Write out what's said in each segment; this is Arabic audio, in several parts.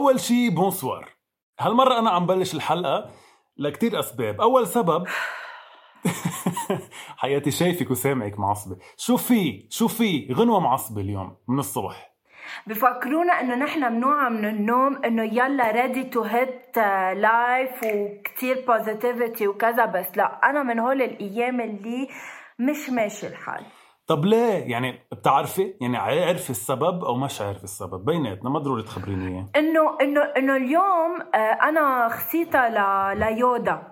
أول شي bonsoir هالمرة أنا عم بلش الحلقة لكتير أسباب. أول سبب حياتي شايفك وسامعك معصبة. شو في؟ شو في؟ غنوة معصبة اليوم من الصبح. بفكرونا إنه نحن بنوعى من النوم إنه يلا ready to hit life وكتير positivity وكذا بس لا أنا من هول الأيام اللي مش ماشي الحال. طب ليه؟ يعني بتعرفي؟ يعني عارف السبب أو مش عارف السبب. بيناتنا ما ضروري تخبريني إياه. إنه إنه إنه اليوم آه، أنا خصيتها ل... ليودا.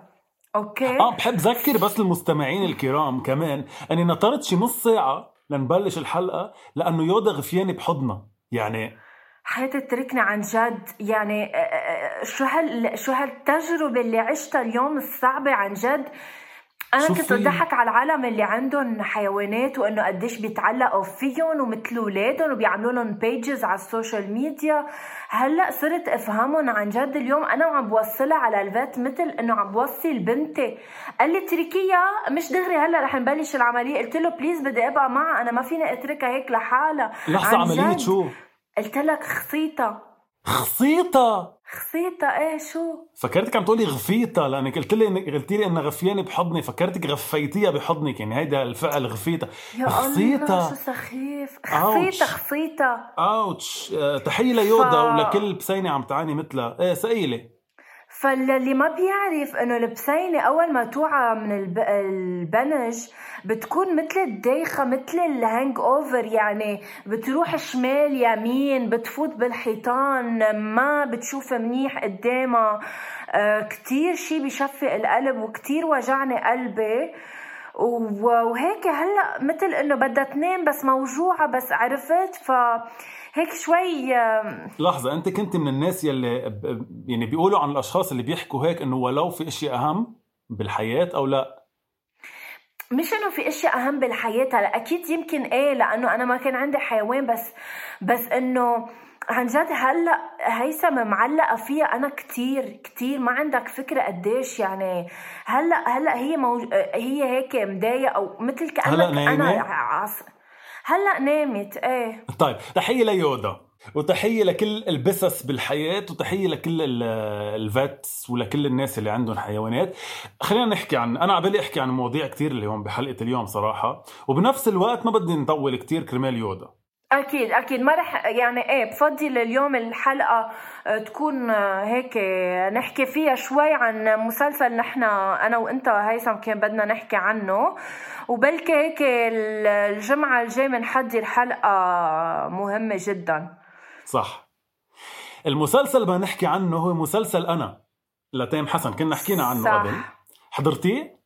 أوكي؟ آه بحب ذكر بس المستمعين الكرام كمان إني نطرت شي نص ساعة لنبلش الحلقة لأنه يودا غفياني بحضنها يعني حياتي تركني عن جد. يعني آه، آه، شو هال شو هالتجربة اللي عشتها اليوم الصعبة عن جد؟ أنا كنت؟ أضحك على العالم اللي عندهم حيوانات وإنه قديش بيتعلقوا فيهم ومثل أولادهم وبيعملوا لهم pages على ال social media. هلأ صرت أفهمهم عن جد اليوم. أنا وعم بوصلها على ال vet مثل إنه عم بوصل بنتي قال لي اتركيها مش دغري. هلأ رح نبلش العملية. قلت له please بدي أبقى معها. أنا ما فيني أتركها هيك لحالها. لحظة عملية. شو؟ قلت لك خصيتها. خصيتها خصيتها إيه شو؟ فكرتك عم تقولي غفيتها لأنك قلت لي قلت لي انها غفياني بحضني فكرتك غفيتيها بحضنك يعني هيدا الفعل غفيتها. يا الله شو سخيف. خصيتها خصيتها ouch. آه، تحية ليودا ف- ولكل بسينة عم تعاني مثلها. إيه ثقيله فاللي ما بيعرف إنه البسينة أول ما توعى من الب... البنج بتكون مثل الدايخة مثل ال hangover يعني بتروح شمال يمين بتفوت بالحيطان ما بتشوف منيح قدامها. آه كتير شي بيشفق القلب وكتير وجعني قلبي. وهيك هلأ مثل إنه بدها تنام بس موجوعة بس عرفت؟ فهيك شوي لحظة أنت كنت من الناس يلي ب- يعني بيقولوا عن الأشخاص اللي بيحكوا هيك إنه ولو في اشياء أهم بالحياة أو لا مش إنه في اشياء أهم بالحياة هلا أكيد يمكن إيه لأنه أنا ما كان عندي حيوان بس بس إنه عن جد هلأ هيثم معلقة فيها أنا كتير كتير ما عندك فكرة قديش يعني هلأ هلأ هي موج... هي هيك مضايقة أو مثل كأنك أنا؟ عص... هلأ نامت إيه. طيب تحية ليودا وتحية لكل البسس بالحياة وتحية لكل ال- الفيتس ولكل الناس اللي عندهم حيوانات. خلينا نحكي عن أنا عبالي أحكي عن مواضيع كتير اليوم بحلقة اليوم صراحة. وبنفس الوقت ما بدي نطول كتير كرمال يودا أكيد أكيد. ما رح يعني إيه بفضل اليوم الحلقة آه، تكون آه، هيك آه، نحكي فيها شوي عن مسلسل نحن أنا وإنت هيثم كان بدنا نحكي عنه. وبلكي هيك ال- الجمعة الجاي بنحضر حلقة مهمة جدا. صح. المسلسل بدنا نحكي عنه هو مسلسل أنا لتيم حسن. كنا حكينا عنه صح. قبل. حضرتيه؟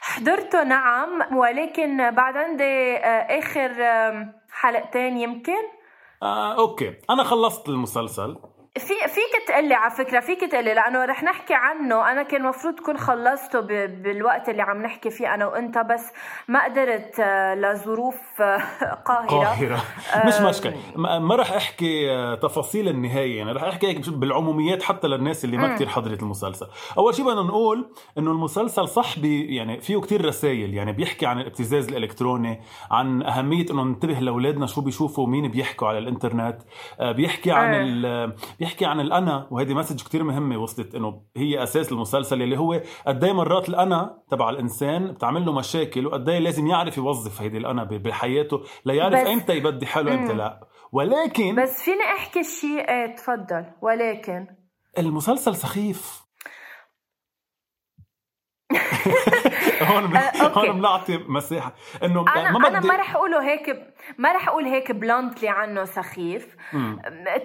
حضرته نعم. ولكن بعد عندي آخر حلقتين يمكن؟ آه، أوكي. أنا خلصت المسلسل. في فيك تقلي على فكرة فيك تقلي لأنه رح نحكي عنه. أنا كان المفروض كون خلصته بالوقت اللي عم نحكي فيه أنا وأنت بس ما قدرت آه، لظروف آه، قاهرة. قاهرة. مش مشكلة. ما رح أحكي آه، تفاصيل النهاية. يعني رح أحكي هيك بالعموميات حتى للناس اللي ما كتير حضرت المسلسل. أول شيء بدنا نقول إنه المسلسل صح بي يعني فيه كتير رسائل يعني بيحكي عن الابتزاز الإلكتروني عن أهمية إنه ننتبه لأولادنا شو بيشوفوا ومين بيحكوا على الإنترنت. بيحكي عن بيحكي عن الأنا الانا وهذه مسج كتير مهمة وصلت إنه هي أساس المسلسل اللي هو قد إيه مرات الأنا تبع الإنسان بتعمل له مشاكل وقد إيه لازم يعرف يوظف هيدي الأنا بحياته ليعرف إمتى يبدي حاله إمتى. لا. ولكن بس فيني أحكي شيء إيه تفضل. ولكن المسلسل سخيف. هون ب... آه،. هون بنعطي مساحة إنه أنا ما أنا بدي ما رح أقوله هيك ما رح أقول هيك بلانتلي عنه سخيف.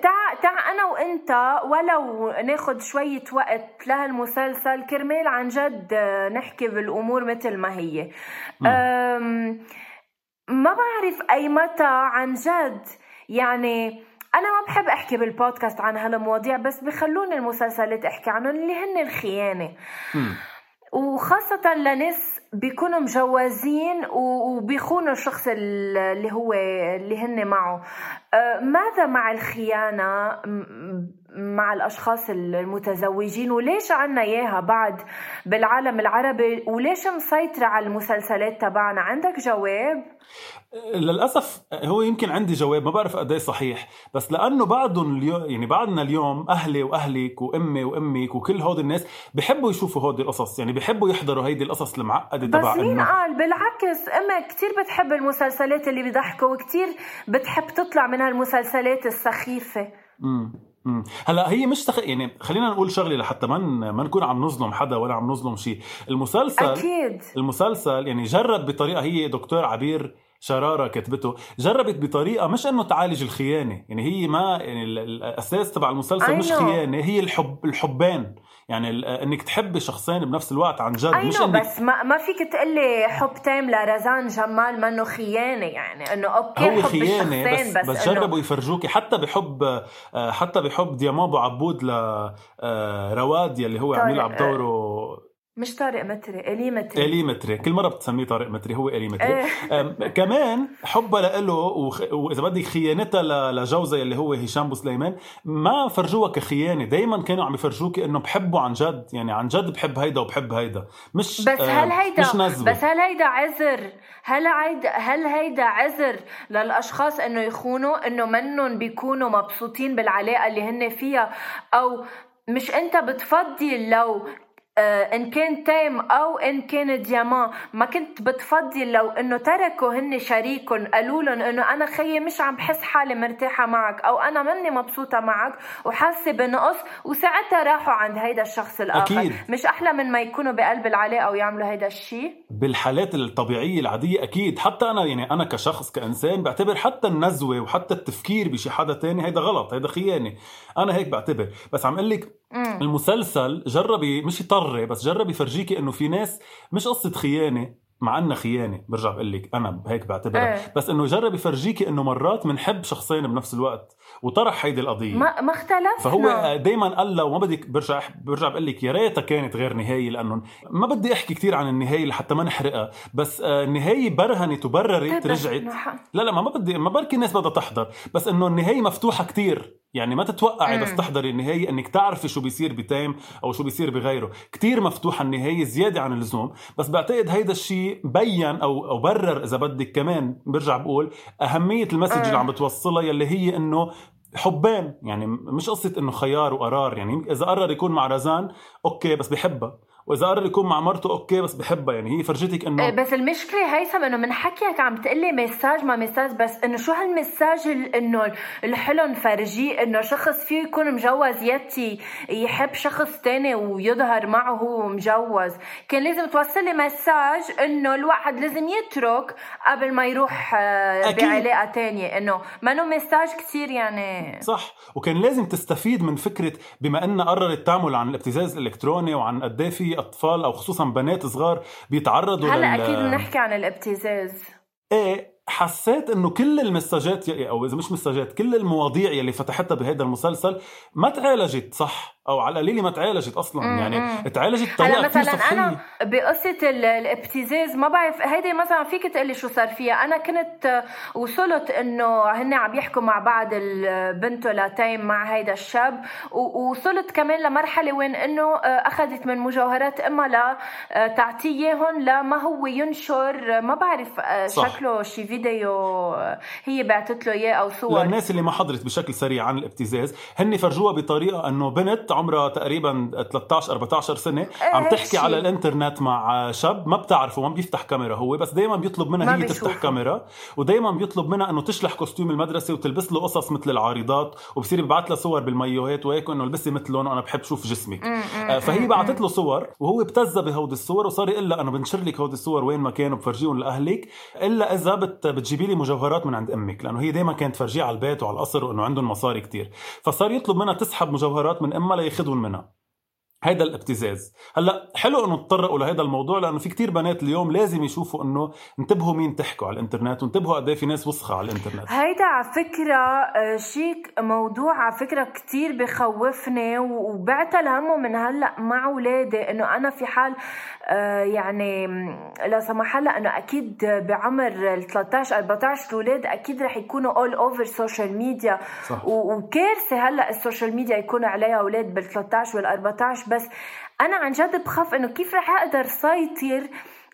تع تع أنا وأنت ولو ناخد شوية وقت لهالمسلسل كرمال عن جد نحكي بالأمور مثل ما هي ما بعرف أي متى عن جد يعني أنا ما بحب أحكي بالبودكاست عن هالمواضيع بس بخلوني المسلسلات أحكي عنهم اللي هن الخيانة. وخاصة لناس بيكونوا مجوزين و- وبيخونوا الشخص ال- اللي هو اللي هن معه. أه، ماذا مع الخيانة؟ مع الأشخاص المتزوجين وليش عنا إياها بعد بالعالم العربي؟ وليش مسيطرة على المسلسلات تبعنا؟ عندك جواب؟ للأسف هو يمكن عندي جواب ما بعرف قد إيه صحيح. بس لأنه بعدهم اليوم يعني بعدنا اليوم أهلي وأهلك وأمي وأمك وكل هود الناس بحبوا يشوفوا هودي القصص يعني بحبوا يحضروا هيدي القصص المعقدة بس تبع مين إنه قال؟ بالعكس أمي كتير بتحب المسلسلات اللي بيضحكوا وكتير بتحب تطلع من هالمسلسلات السخيفة. مم. مم. هلا هي مش تخ... يعني خلينا نقول شغلة لحتى ما ن- ما نكون عم نظلم حدا ولا عم نظلم شيء المسلسل أكيد المسلسل يعني جرب بطريقة هي دكتور عبير شرارة كتبته جربت بطريقة مش إنه تعالج الخيانة يعني هي ما يعني ال- ال- الأساس تبع المسلسل مش. خيانة هي الحب الحبان يعني إنك تحبي شخصين بنفس الوقت عن جد مش إنك بس ما, ما فيك تقلي حب تام لرزان جمال منه خيانة يعني إنه أوكي هو حب خيانة بس بس, بس إنه- جربوا يفرجوكي حتى بحب آه، حتى بحب ديامان أبو عبود ل آه، يلي هو عم طارق، يلعب آه. دوره مش طارق متري إلي متري. إلي متري. كل مرة بتسميه طارق متري هو إلي متري. إيه. كمان حبها له. وإذا بدك خيانتها ل... لجوزها اللي هو هشام بو سليمان ما فرجوها كخيانة. دائما كانوا عم يفرجوكي إنه بحبه عن جد. يعني عن جد بحب هيدا وبحب هيدا. مش بس هل هيدا مش نزوه بس هل هيدا عذر؟ هل هيدا هل هيدا عذر للأشخاص إنه يخونوا؟ إنه منهم بيكونوا مبسوطين بالعلاقة اللي هن فيها؟ أو مش أنت بتفضل لو إن كان تيم أو إن كان ديامان ما كنت بتفضل لو إنه تركوا هن شريكهم قالوا لهم إنه أنا خيي مش عم بحس حالي مرتاحة معك أو أنا ماني مبسوطة معك وحاسة بنقص. وساعتها راحوا عند هيدا الشخص الآخر. أكيد. مش أحلى من ما يكونوا بقلب العلاقة ويعملوا هيدا الشيء بالحالات الطبيعية العادية أكيد. حتى أنا يعني أنا كشخص كإنسان بعتبر حتى النزوة وحتى التفكير بشي حدا تاني هيدا غلط هيدا خيانة. أنا هيك بعتبر. بس عم أقول لك المسلسل جرب مش يطري بس جرب يفرجيكي إنه في ناس مش قصة خيانة مع إنها خيانة. برجع بقول لك أنا هيك بعتبرها. إيه. بس إنه جرب يفرجيكي إنه مرات بنحب شخصين بنفس الوقت وطرح هيدي القضية. ما ما اختلفنا. فهو دائما قال لو ما بدك برجع برجع بقول لك يا ريتها كانت غير نهايه لأنه ما بدي أحكي كثير عن النهاية لحتى ما نحرقها. بس آه، النهاية برهنت وبررت رجعت. لا لا ما ما بدي ما بركي الناس بدها تحضر. بس إنه النهاية مفتوحة كتير. يعني ما تتوقعي بس. تحضري النهاية إنك تعرفي شو بيصير بتايم أو شو بيصير بغيره كتير مفتوحة النهاية زيادة عن اللزوم بس بعتقد هيدا الشيء بين أو أو برر إذا بدك كمان برجع بقول أهمية ال message اللي. عم بتوصلها يلي هي إنه حبان يعني مش قصة إنه خيار وقرار يعني إذا قرر يكون مع رزان أوكي بس بحبها وإذا قرر يكون مع مرته أوكي بس بحبها. يعني هي فرجتك إيه، انه بس المشكلة هيثم إنه من حكيك عم تقلي message ما message بس إنه شو هال message ال- إنه الحلو نفرجيه إنه شخص فيه يكون مجوز يحب شخص تاني ويظهر معه هو مجوز. كان لازم توصل لي message إنه الواحد لازم يترك قبل ما يروح آه، أكيد. بعلاقة تانية. إنه ما إنه مساج كتير يعني. صح. وكان لازم تستفيد من فكرة بما انها قررت تعمل عن الابتزاز الإلكتروني وعن قد إيه في أطفال أو خصوصا بنات صغار بيتعرضوا هلأ لل- أكيد بنحكي عن الابتزاز. إيه حسيت إنه كل المساجات أو إذا مش مساجات كل المواضيع يلي فتحتها بهذا المسلسل ما تعالجت صح أو على القليله ما تعالجت أصلا مم، يعني. تعالجت بطريقه هلا مثلا أنا بقصة ال- الابتزاز ما بعرف هيدي مثلا فيك تقلي شو صار فيها أنا كنت وصلت إنه هن عم يحكوا مع بعض ال- بنته لتايم مع هيدا الشاب ووصلت كمان لمرحلة وين إنه آه، أخذت من مجوهرات امها ل آه، اياهم لما هو ينشر ما بعرف آه، صح. شكله شي فيديو هي بعتت له إياه أو صور للناس اللي ما حضرت بشكل سريع عن الابتزاز هن فرجوها بطريقة إنه بنت عمرها تقريبا 13 14 سنة عم هيك تحكي. على الإنترنت مع شاب ما بتعرفه ما بيفتح كاميرا هو بس دائما بيطلب منها هي بيشوفه. تفتح كاميرا ودائما بيطلب منها إنه تشلح كوستيوم المدرسة وتلبس له قصص مثل العارضات وبصير يبعث لها صور بالمايوهات وهيك انه البسي مثلهم وأنا بحب شوف جسمك آه، فهي بعثت له صور وهو ابتزها بهودي الصور وصار يقول لها أنا بنشر لك هودي الصور وين ما كانوا بفرجيهم لأهلك إلا إذا بت بتجيبي لي مجوهرات من عند أمك لأنه هي دائما كانت تفرجيه على البيت وعلى القصر وإنه عندهم مصاري كتير. فصار يطلب منها تسحب مجوهرات من أمها لياخذهم منها. هيدا الابتزاز. هلأ حلو إنه تطرقوا لهذا الموضوع لأنه في كتير بنات اليوم لازم يشوفوا إنه انتبهوا مين تحكوا على الإنترنت وانتبهوا قد إيه في ناس وسخة على الإنترنت. هيدا على فكرة آه، هيك موضوع على فكرة كتير بخوفني وبعتل همه من هلأ مع ولادي إنه أنا في حال آه، يعني لا سمح الله إنه أكيد بعمر ال 13 14 الاولاد أكيد رح يكونوا all over social media صح. و- وكارثة هلأ ال social media يكونوا عليها أولاد بال 13 وال 14 بس أنا عن جد بخاف إنه كيف رح أقدر سيطر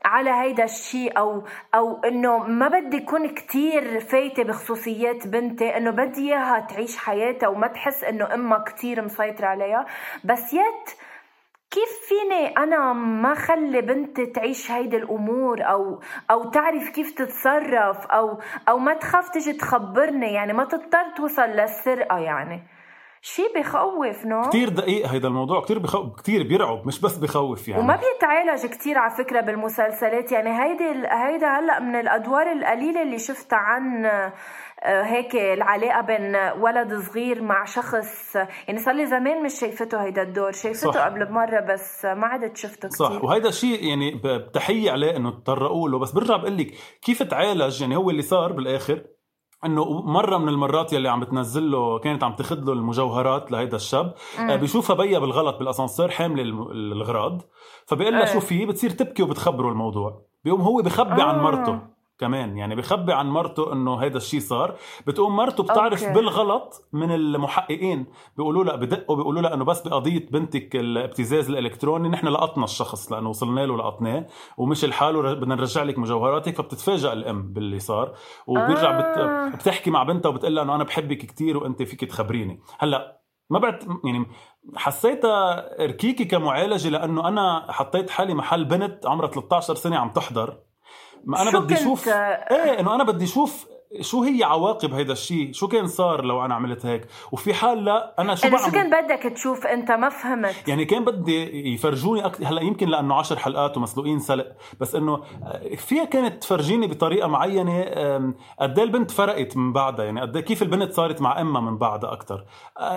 على هيدا الشيء أو أو إنه ما بدي اكون كتير فايتة بخصوصيات بنتي إنه بدي إياها تعيش حياتها وما تحس إنه أمها كتير مسيطرة عليها. بس yet كيف فيني أنا ما خلي بنتي تعيش هيدي الأمور أو أو تعرف كيف تتصرف أو أو ما تخاف تجي تخبرني يعني ما تضطر توصل للسرقة يعني. شي بخوف نو؟ كتير دقيق هيدا الموضوع كتير بخوف كتير بيرعب مش بس بخوف يعني. وما بيتعالج كتير على فكرة بالمسلسلات يعني هيدي ال- هيدا هلأ من الأدوار القليلة اللي شفتها عن آه، هيك العلاقة بين ولد صغير مع شخص يعني صار لي زمان مش شايفته هيدا الدور شايفته صح. قبل بمرة بس ما عدت شفته كتير. صح. وهيدا الشيء يعني بتحية عليه إنه تطرقوا له بس برجع بقول لك كيف تعالج؟ يعني هو اللي صار بالآخر. إنه مرة من المرات يلي عم بتنزل له كانت عم تاخذ له المجوهرات لهيدا الشاب آه، بيشوفها بيا بالغلط بالأسانسير حاملة الاغراض فبيقول لها إيه. شو في بتصير تبكي وبتخبره الموضوع بيقوم هو بخبي عن آه. مرته كمان. يعني بخبي عن مرته إنه هيدا الشيء صار. بتقوم مرته بتعرف أوكي. بالغلط من المحققين. بيقولوا لها بدقوا بيقولوا لها إنه بس بقضية بنتك الابتزاز الإلكتروني نحن لقطنا الشخص لأنه وصلنا له لقطناه ومش الحال بدنا نرجع لك مجوهراتك. فبتتفاجئ الأم باللي صار. وبيرجع آه. بت... بتحكي مع بنتها وبتقول لها إنه أنا بحبك كتير وأنت فيك تخبريني. هلأ ما بعت يعني حسيتها ركيكي كمعالجة لأنه أنا حطيت حالي محل بنت عمرها 13 سنة عم تحضر. ما أنا بدي أشوف إيه إنه أنا بدي أشوف شو هي عواقب هيدا الشيء شو كان صار لو أنا عملت هيك؟ وفي حال لا أنا شو إنه شو بعمل؟ كان بدك تشوف أنت؟ ما فهمت. يعني كان بدي يفرجوني أكثر هلأ يمكن لأنه عشر حلقات ومسلوقين سلق بس إنه آه، فيها كانت تفرجيني بطريقة معينة قد إيه البنت فرقت من بعدها؟ يعني قد إيه كيف البنت صارت مع أمها من بعدها أكثر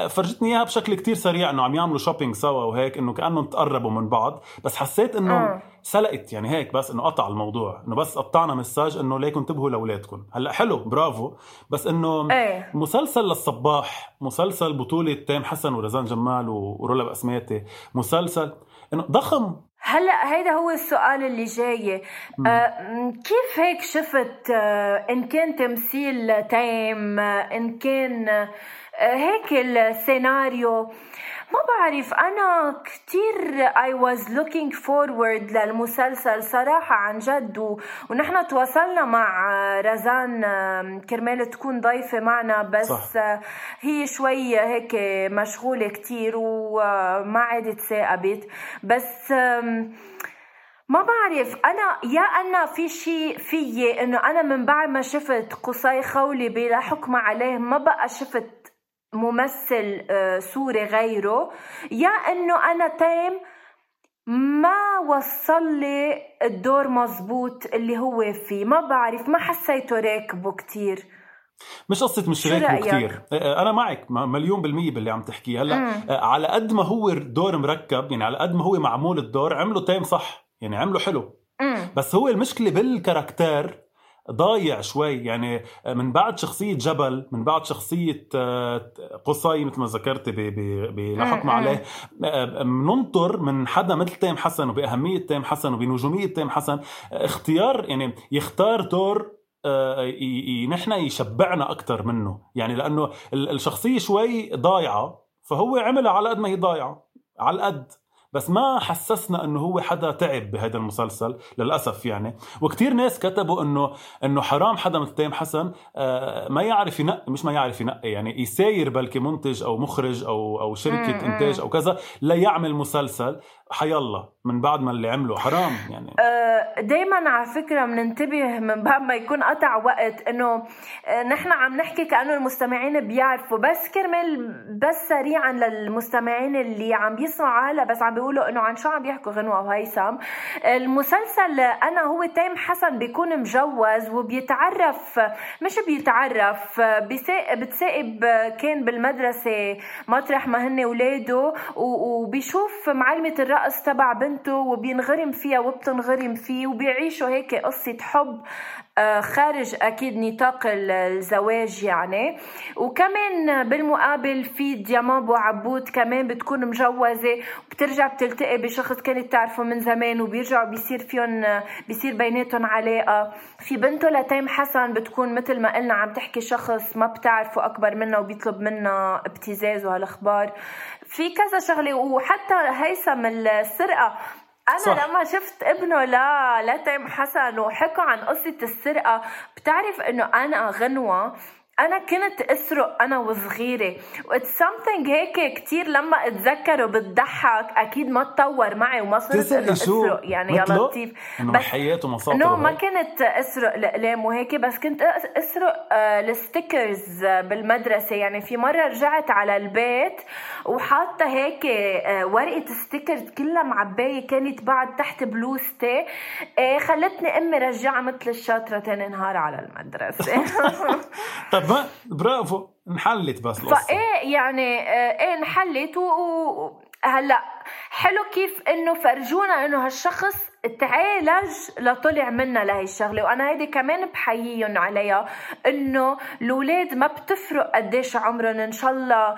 فرجتني إياها بشكل كتير سريع إنه عم يعملوا شوبينج سوا وهيك إنه كأنهم تقربوا من بعض بس حسيت إنه آه. سلقت يعني هيك بس إنه قطع الموضوع إنه بس قطعنا مساج إنه ليكم انتبهوا لاولادكم هلأ حلو برافو. بس إنه إيه. مسلسل للصباح مسلسل بطولة تام حسن ورزان جمال ورولا بسماتي مسلسل إنه ضخم. هلأ هيدا هو السؤال اللي جاي. آه كيف هيك شفت آه إن كان تمثيل تايم آه إن كان آه هيك السيناريو؟ ما بعرف أنا كتير I was looking forward للمسلسل صراحة عن جد و... ونحن تواصلنا مع رزان كرمال تكون ضيفة معنا بس صح. هي شوي هيك مشغولة كتير وما عادت ثاقبت بس ما بعرف أنا يا أنا في شيء فيي إنه أنا من بعد ما شفت قصي خولي بلا حكم عليه ما بقى شفت ممثل آه، sorry غيره يا إنه أنا تيم ما وصل لي الدور مزبوط اللي هو فيه. ما بعرف ما حسيته راكبه كتير. مش قصة مش راكبه رأيك؟ كتير. آه، أنا معك مليون بالمية باللي عم تحكيه. هلأ آه، على قد ما هو دور مركب يعني على قد ما هو معمول الدور عمله تيم صح. يعني عمله حلو. امم بس هو المشكلة بال caractère ضايع شوي. يعني من بعد شخصية جبل من بعد شخصية آه، قصي مثل ما ذكرتي ب- ب- بلا حكم مم. عليه آه، مننطر من حدا مثل تيم حسن وبأهمية تيم حسن وبنجومية تيم حسن. آه، اختيار يعني يختار دور آه، نحن يشبعنا أكثر منه. يعني لأنه ال- الشخصية شوي ضايعة فهو عملها على قد ما هي ضايعة على القد. بس ما حسسنا إنه هو حدا تعب بهذا المسلسل للأسف يعني. وكتير ناس كتبوا إنه إنه حرام حدا مثل تيم حسن آه، ما يعرف ينقي مش ما يعرف ينقي يعني يساير بلكي منتج أو مخرج أو أو شركة إنتاج أو كذا ليعمل مسلسل. حيالله من بعد ما اللي عمله حرام يعني. أه، دايما على فكرة بننتبه من بعد ما يكون قطع وقت إنه أه، نحن عم نحكي كأنه المستمعين بيعرفوا بس كرمال بس سريعا للمستمعين اللي عم بيسمعوا هلا بس عم بيقولوا إنه عن شو عم بيحكوا غنوة وهيثم المسلسل أنا هو تيم حسن بيكون مجوز وبيتعرف مش بيتعرف بتسائب كان بالمدرسة مطرح ما هن اولاده وبيشوف معلمة الرقص تبع بنته وبينغرم فيها وبتنغرم فيه وبيعيشوا هيك قصة حب آه، خارج أكيد نطاق الزواج يعني. وكمان بالمقابل في ديامون عبود كمان بتكون مجوزة وبترجع بتلتقي بشخص كانت تعرفه من زمان وبيرجعوا بيصير فيهم بيصير بيناتهم علاقة. في بنته لتيم حسن بتكون مثل ما قلنا عم تحكي شخص ما بتعرفه أكبر منها وبيطلب منها ابتزاز وهالأخبار. في كذا شغلة وحتى هيثم السرقة أنا صح. لما شفت ابنه لا لتيم حسن وحكوا عن قصة السرقة بتعرف إنه أنا غنوة أنا كنت أسرق أنا وصغيرة. was something هيك كثير لما أتذكره بتضحك. أكيد ما تطور معي وما صرت انه أسرق. يعني يا لطيف بس حياته مصادر no ما كنت أسرق الاقلام وهيك بس كنت أسرق آه، ال stickers بالمدرسة. يعني في مرة رجعت على البيت وحاطة هيك آه، ورقة ستيكرز كلها معبايه كانت بعد تحت بلوزتي آه، خلتني أمي رجعها مثل الشاطرة تاني نهار على المدرسة. طب ما برافو انحلت بس القصة. فايه يعني آه، إيه انحلت وهلا حلو كيف إنه فرجونا إنه هالشخص تعالج لطلع منا لهي الشغلة. وأنا هيدي كمان بحييهم عليها إنه الأولاد ما بتفرق قديش عمرهم. إن شاء الله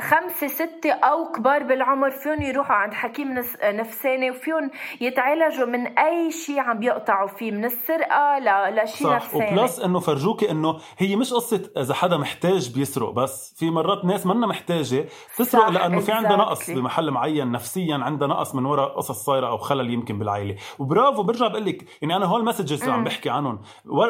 خمسة ستة أو كبار بالعمر فيهم يروحوا عند حكيم نفساني وفيهم يتعالجوا من أي شيء عم بيقطعوا فيه من السرقة لشيء نفساني. وبلس إنه فرجوكي إنه هي مش قصة إذا حدا محتاج بيسرق بس. في مرات ناس منا محتاجة تسرق لأنه في عندها نقص بمحل معين. نفسيا عندها نقص من وراء قصص صايرة أو خلل يمكن بالعائلة. العائله وبرافو برجع بقول لك يعني أنا هول المسجز اللي عم بحكي عنهم.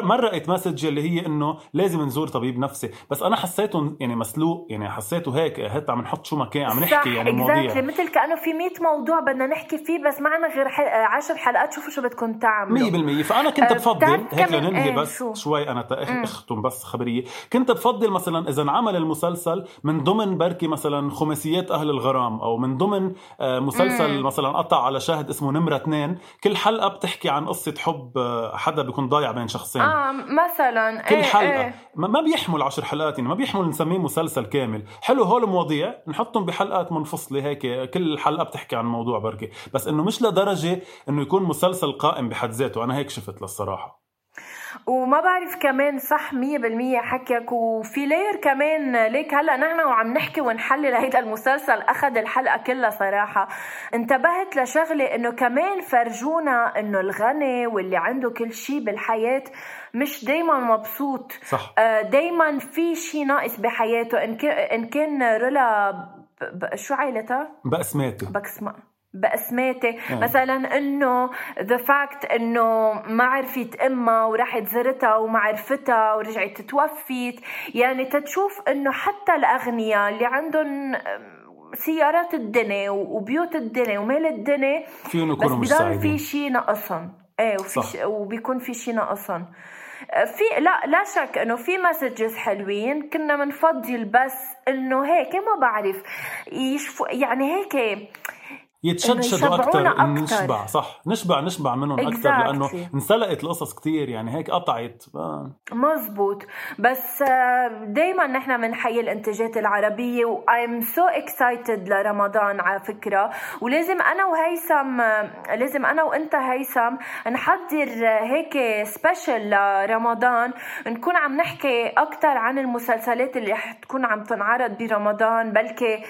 مرقت مسج اللي هي إنه لازم نزور طبيب نفسي. بس أنا حسيته يعني مسلوق يعني حسيته هيك هات عم نحط شو ما كان عم نحكي يعني مواضيع. مثل كأنه في 100 موضوع بدنا نحكي فيه بس معنا غير 10 حلقات. شوفوا شو بدكم تعملوا. 100% فأنا كنت أه، بفضل هيك لننهي إيه بس شو. شوي أنا أختم بس خبرية. كنت بفضل مثلا إذا انعمل المسلسل من ضمن بركي مثلا خماسيات أهل الغرام أو من ضمن مسلسل مم. مثلا قطع على شاهد اسمه نمرة اثنين كل حلقة بتحكي عن قصة حب آه، حدا بيكون ضايع بين شخصين. آه مثلا كل إيه حلقة. إيه. ما بيحمل عشر حلقات يعني ما بيحمل نسميه مسلسل كامل. حلو هول المواضيع نحطهم بحلقات منفصلة هيك. كل حلقة بتحكي عن موضوع بركي بس إنه مش لدرجة إنه يكون مسلسل قائم بحد ذاته. أنا هيك شفت للصراحة. وما بعرف كمان صح مية بالمية حكيك وفي لاير كمان ليك. هلأ نحن وعم نحكي ونحلل هيدا المسلسل. أخذ الحلقة كلها صراحة. انتبهت لشغلة إنه كمان فرجونا إنه الغني واللي عنده كل شيء بالحياة مش دايما مبسوط. صح. آه، دايما في شيء ناقص بحياته. إن كان إن كان رولا شو عائلتها؟ بقسماتي باسماتي مثلا إنه the fact إنه ما عرفت أمها وراحت زرتها وما عرفتها ورجعت توفيت. يعني تتشوف إنه حتى الأغنياء اللي عندهم سيارات الدنيا وبيوت الدنيا ومال الدنيا فيهم يكونوا مش سعيدين في شيء ناقصهم. إيه وفي ش... وبيكون في شيء ناقصهم. في لا لا شك إنه في مسجز حلوين. كنا بنفضل بس إنه هيك ما بعرف. يشفوا يعني هيك يتشدشدوا أكثر نشبع صح. نشبع نشبع منهم exactly. أكثر لأنه انسلقت القصص كثير يعني هيك قطعت. آه. مزبوط. بس آه، دائما نحن بنحيي الانتاجات العربية و I'm so excited لرمضان على فكرة. ولازم أنا وهيثم آه، لازم أنا وأنت هيثم نحضر هيك special لرمضان. نكون عم نحكي أكثر عن المسلسلات اللي رح تكون عم تنعرض برمضان بلكي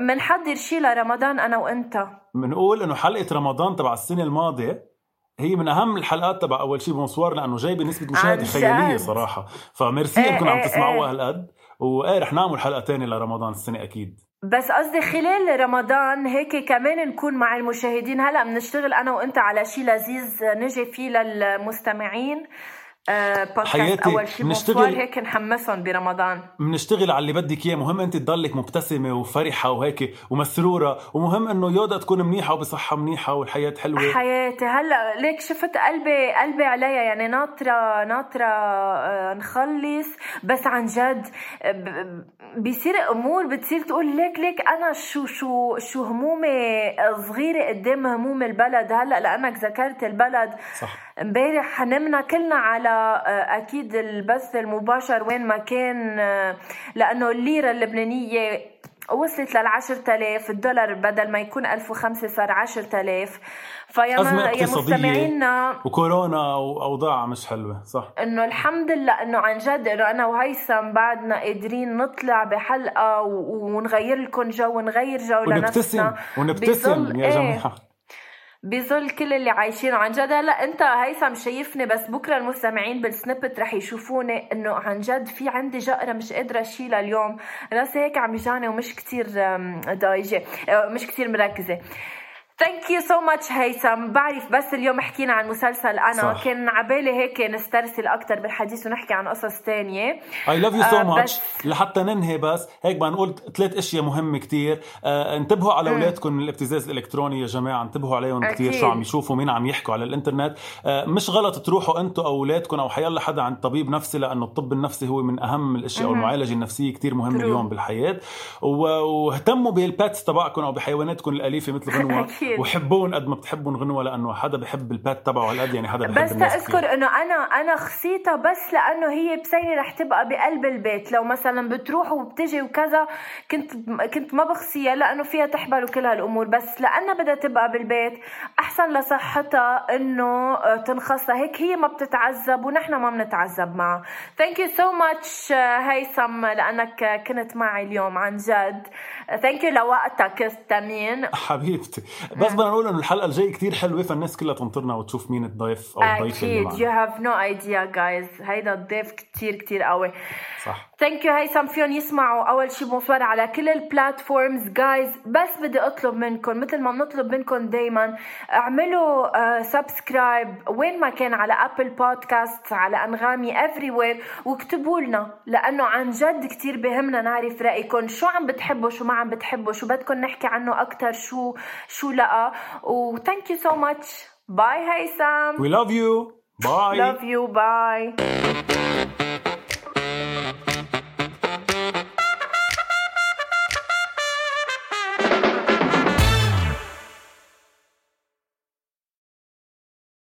بنحضر شيء لرمضان أنا وأنت. أنت. بنقول إنه حلقة رمضان تبع السنة الماضية هي من أهم الحلقات تبع أول شيء بونسوار لأنه جايبة نسبة مشاهدة خيالية صراحة. فميرسي إنكم إيه عم تسمعوها إيه. هالقد. وإيه رح نعمل حلقة ثانية لرمضان السنة أكيد. بس قصدي خلال رمضان هيك كمان نكون مع المشاهدين. هلا بنشتغل أنا وأنت على شيء لذيذ نجي فيه للمستمعين. بودكاست أول شيء بنشتغل هيك نحمسهم برمضان. بنشتغل على اللي بدك إياه. مهم أنت تضلك مبتسمة وفرحة وهيك ومسرورة. ومهم إنه يودا تكون منيحة وبصحة منيحة والحياة حلوة. حياتي. هلا ليك شفت قلبي قلبي عليها يعني ناطرة ناطرة آه، نخلص بس عن جد بيصير أمور بتصير تقول ليك ليك أنا شو شو شو همومي صغيرة قدام هموم البلد. هلا لأنك ذكرت البلد. صح. امبارح نمنا كلنا على آه، أكيد البث المباشر وين ما كان آه، لأنه الليرة اللبنانية وصلت لل 10000 الدولار بدل ما يكون 1005 صار 10000 فيا يا مستمعينا وكورونا واوضاع مش حلوة صح. إنه الحمد لله إنه عن جد إنه أنا وهيثم بعدنا قادرين نطلع بحلقة ونغير لكم جو ونغير جو لنفسنا. ونبتسم ونبتسم يا جماعة. بظل كل اللي عايشينه عن جد. هلا انت هيثم شايفني بس بكرة المستمعين بالسنبت رح يشوفوني انه عن جد في عندي جقرة مش قادرة أشيلها اليوم. راسي هيك عم يجاني ومش كتير ضايعة آه، مش كتير مركزة. thank you so much هيثم بعرف بس اليوم حكينا عن مسلسل أنا صح. كان عبالي هيك نسترسل أكثر بالحديث ونحكي عن قصص ثانية I love you so much لحتى ننهي بس هيك بدنا نقول ثلاث أشياء مهمة كثير آه انتبهوا على أولادكم من الابتزاز الإلكتروني يا جماعة. انتبهوا عليهم كثير شو عم يشوفوا مين عم يحكوا على الإنترنت. آه مش غلط تروحوا أنتم أو أولادكم أو حيلا حدا عند طبيب نفسي لأنه الطب النفسي هو من أهم الأشياء أو المعالجه النفسية كثير مهمة اليوم بالحياة. واهتموا بالباتس تبعكم أو بحيواناتكم الأليفة مثل غنوة. وحبون قد ما بتحبوا غنوة لأنه حدا بحب البات تبعه هالقد يعني حدا بحب بس تذكر إنه أنا أنا خصيتها بس لأنه هي بسينة رح تبقى بقلب البيت. لو مثلا بتروح وبتجي وكذا كنت كنت ما بخصيها لأنه فيها تحبل وكل هالأمور. بس لأنها بدها تبقى بالبيت أحسن لصحتها إنه تنخصها. هيك هي ما بتتعذب ونحن ما بنتعذب معها. thank you so much هيثم لأنك كنت معي اليوم عن جد. thank you لوقتك الثمين حبيبتي. بس بدنا نقول انه الحلقة الجاية كتير حلوة فالناس كلها تنطرنا وتشوف مين الضيف أو الضيف أكيد. you have no idea guys هيدا الضيف كتير كتير قوي. صح. thank you هيثم فيهم يسمعوا أول شيء bonsoir على كل ال platforms guys بس بدي أطلب منكم مثل ما بنطلب منكم دائما اعملوا subscribe uh, وين ما كان على Apple Podcast على أنغامي everywhere واكتبوا لنا لأنه عن جد كتير بهمنا نعرف رأيكم. شو عم بتحبوا شو ما عم بتحبوا شو بدكم نحكي عنه أكثر شو شو لا. و thank you so much. Bye هيثم we love you. Bye. Love you. Bye.